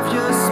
love yourself.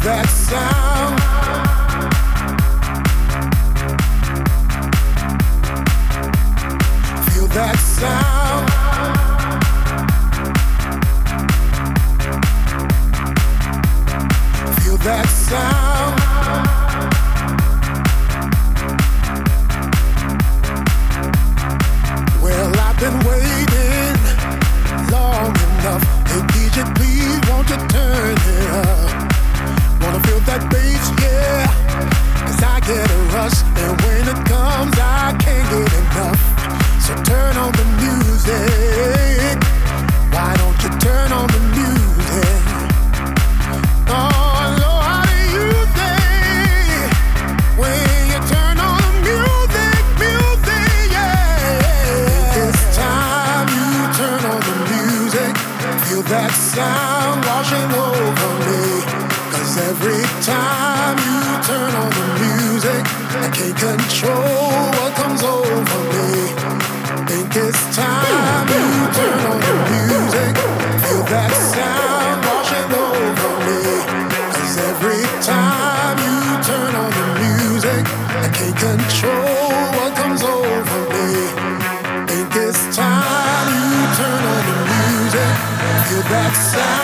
that sound. Feel that sound. Feel that sound. Well, I've been waiting long enough. DJ, please won't you turn it up? feel that beat, yeah. Cause I get a rush, and when it comes, I can't get enough. So turn on the music. time you turn on the music, I can't control what comes over me. Think it's time you turn on the music, feel that sound washing over me. Cause every time you turn on the music, I can't control what comes over me. Think it's time you turn on the music, feel that sound.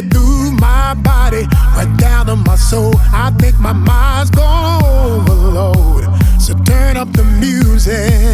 right through my body, right down to my soul. I think my mind's gone overload. So turn up the music.